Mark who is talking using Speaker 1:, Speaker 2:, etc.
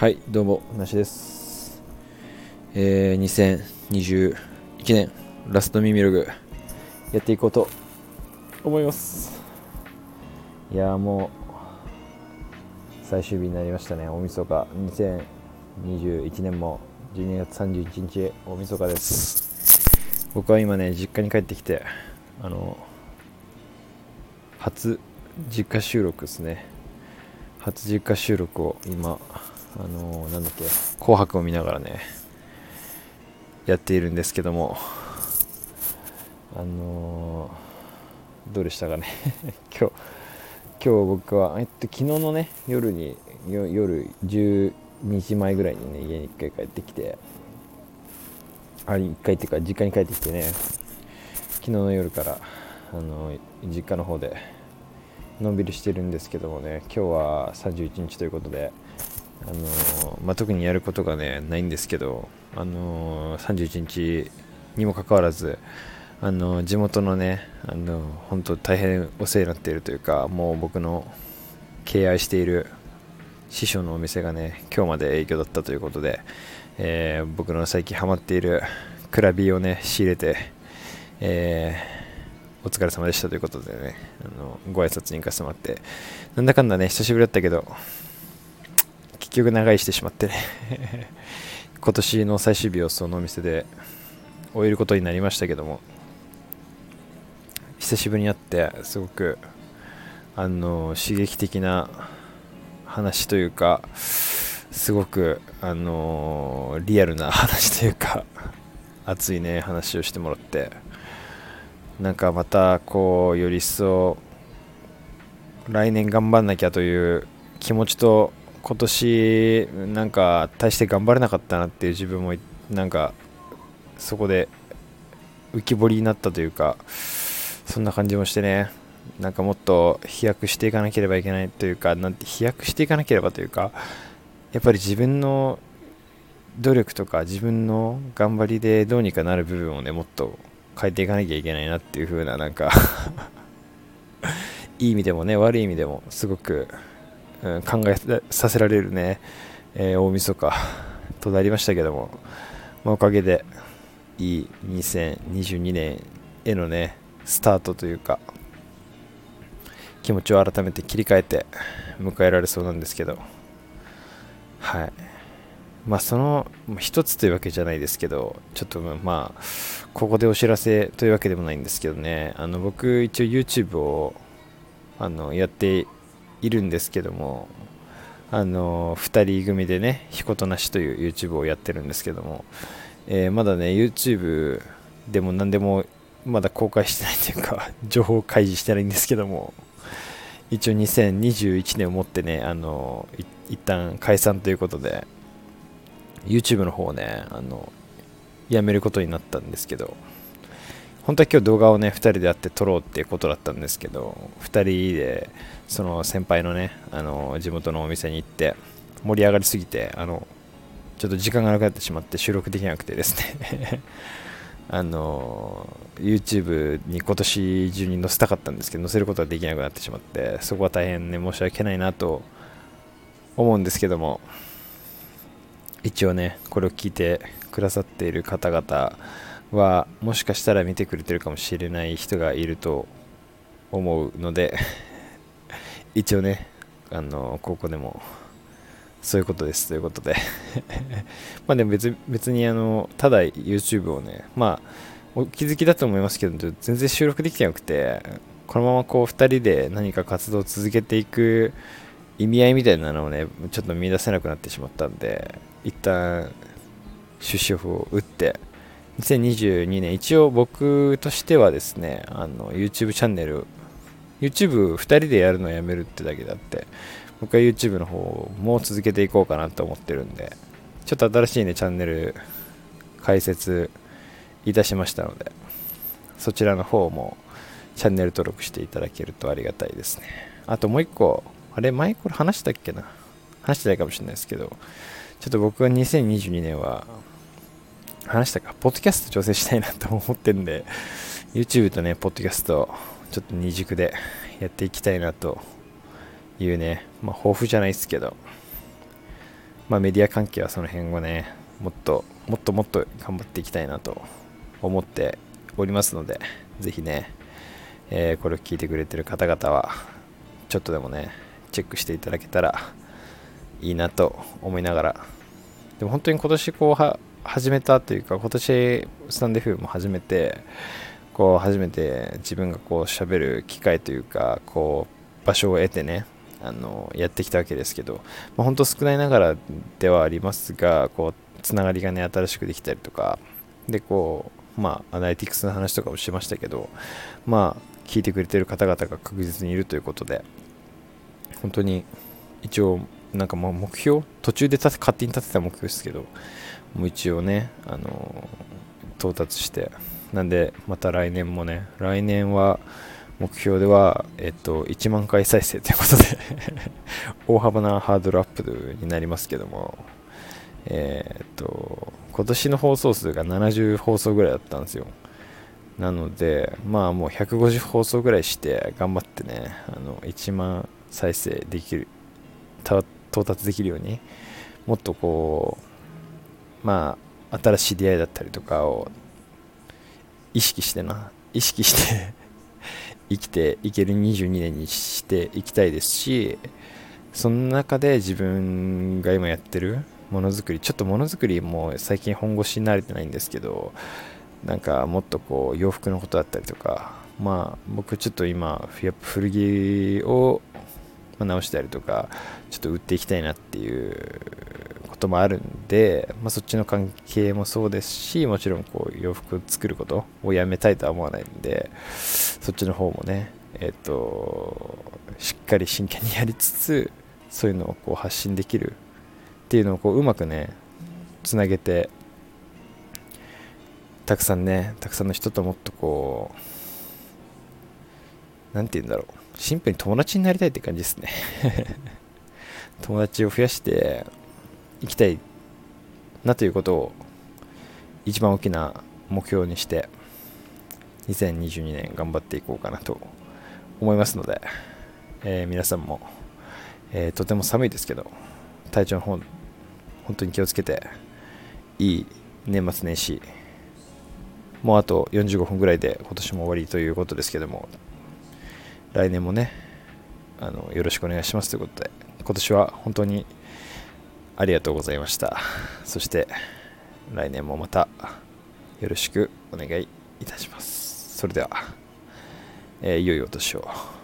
Speaker 1: はい、どうも、なしです。えー、2021年ラストミミログやっていこうと思います。いやもう最終日になりましたね、大晦日。2021年も12月31日大晦日です。僕は今ね、実家に帰ってきて、あの、初実家収録ですね。初実家収録を今あのーなんだっけ「紅白」を見ながらねやっているんですけどもあのーどうでしたかね。今日今日僕はえっと昨日のね夜に夜12時前ぐらいにね家に1回帰ってきてあれ1回っていうか実家に帰ってきてね昨日の夜からあの実家の方でのんびりしてるんですけどもね今日は31日ということであのまあ、特にやることがねないんですけど、あのー31日にもかかわらず、あの地元のね、あの本当大変お世話になっているというかもう僕の敬愛している師匠のお店がね今日まで営業だったということで、えー僕の最近ハマっているクラビをね仕入れて、えーお疲れ様でしたということでねあのご挨拶に行かせてもらってなんだかんだね久しぶりだったけど結局長居してしまってね 今年の最終日をそのお店で終えることになりましたけども久しぶりに会ってすごくあの刺激的な話というかすごくあのリアルな 話というか熱いね話をしてもらってなんかまたこうより一層来年頑張んなきゃという気持ちと今年なんか大して頑張れなかったなっていう自分もなんかそこで浮き彫りになったというかそんな感じもしてね。なんかもっと飛躍していかなければいけないというかなんて飛躍していかなければというかやっぱり自分の努力とか自分の頑張りでどうにかなる部分をねもっと変えていかなきゃいけないなっていう風ななんか いい意味でもね悪い意味でもすごくうん考えさせられるね、えー大晦日。となりましたけども、まあおかげでいい2022年へのねスタートというか気持ちを改めて切り替えて迎えられそうなんですけど。はい。まあそのまあ一つというわけじゃないですけどちょっとまあここでお知らせというわけでもないんですけどね。あの僕一応 YouTube をあのやっているんですけどもあの2人組でね「ひことなし」という YouTube をやってるんですけども、えーまだね YouTube でも何でもまだ公開してないというか 情報開示してないんですけども一応2021年をもってねあの一旦解散ということで YouTube の方をねあのやめることになったんですけど本当は今日動画をね2人で会って撮ろうっていうことだったんですけど2人でその先輩のねあの地元のお店に行って盛り上がりすぎてあのちょっと時間がなくなってしまって収録できなくてですね。あの YouTube に今年中に載せたかったんですけど載せることができなくなってしまってそこは大変ね申し訳ないなと思うんですけども一応ねこれを聞いてくださっている方々はもしかしたら見てくれてるかもしれない人がいると思うので 一応ねあのここでもそういうことですということで。まあでも別別にあのただ YouTube をねまあお気づきだと思いますけど全然収録できてなくてこのままこう2人で何か活動を続けていく意味合いみたいなのをねちょっと見出せなくなってしまったんで一旦出資オフを打って2022年一応僕としてはですねあの YouTube チャンネル YouTube2 人でやるのをやめるってだけだって僕は YouTube の方も続けていこうかなと思ってるんでちょっと新しいねチャンネル開設いたしましたのでそちらの方もチャンネル登録していただけるとありがたいですね。あともう一個あれ前これ話したっけな？話してないかもしれないですけどちょっと僕は2022年は話したか。ポッドキャスト調整したいなと思ってるんで。YouTube とねポッドキャストちょっと二軸でやっていきたいなというね。まあ抱負じゃないですけど。まあ、メディア関係はその辺をねもっともっともっと頑張っていきたいなと思っておりますので。ぜひね、えー、これを聞いてくれてる方々はちょっとでもねチェックしていただけたらいいなと思いながら。でも本当に今年こうは始めたというか今年スタンデフも始めてこう初めて自分がこう喋る機会というかこう場所を得てねあのやってきたわけですけど、まあ、本当少ないながらではありますがこうつながりがね新しくできたりとかでこうまあアナリティクスの話とかもしましたけどまあ聞いてくれてる方々が確実にいるということで本当に一応なんかもう目標途中で勝手に立てた目標ですけどもう一応ねあの到達してなんでまた来年もね来年は目標では、えっと、1万回再生ということで 大幅なハードルアップになりますけども、えー、っと、今年の放送数が70放送ぐらいだったんですよ。なので、まあもう150放送ぐらいして頑張ってね、あの1万再生できるた、到達できるように、もっとこう、まあ、新しい出会いだったりとかを意識してな、意識して 生きていける22年にしていきたいですしその中で自分が今やってるものづくりちょっとものづくりも最近本腰に慣れてないんですけどなんかもっとこう洋服のことだったりとかまあ僕ちょっと今古着をま直したりとかちょっと売っていきたいなっていうこともあるんで、まあ、そっちの関係もそうですしもちろんこう洋服を作ることをやめたいとは思わないんでそっちの方もねえっ、ー、としっかり真剣にやりつつそういうのをこう発信できるっていうのをこううまくねつなげてたくさんねたくさんの人ともっとこう何て言うんだろう。シンプルに友達になりたいって感じですね。友達を増やしていきたいなということを一番大きな目標にして2022年頑張っていこうかなと思いますので、えー、皆さんも、えー、とても寒いですけど体調の方本当に気をつけていい年末年始もうあと45分ぐらいで今年も終わりということですけども来年もねあのよろしくお願いしますということで今年は本当にありがとうございました。そして来年もまたよろしくお願いいたします。それでは、えー、良いお年を。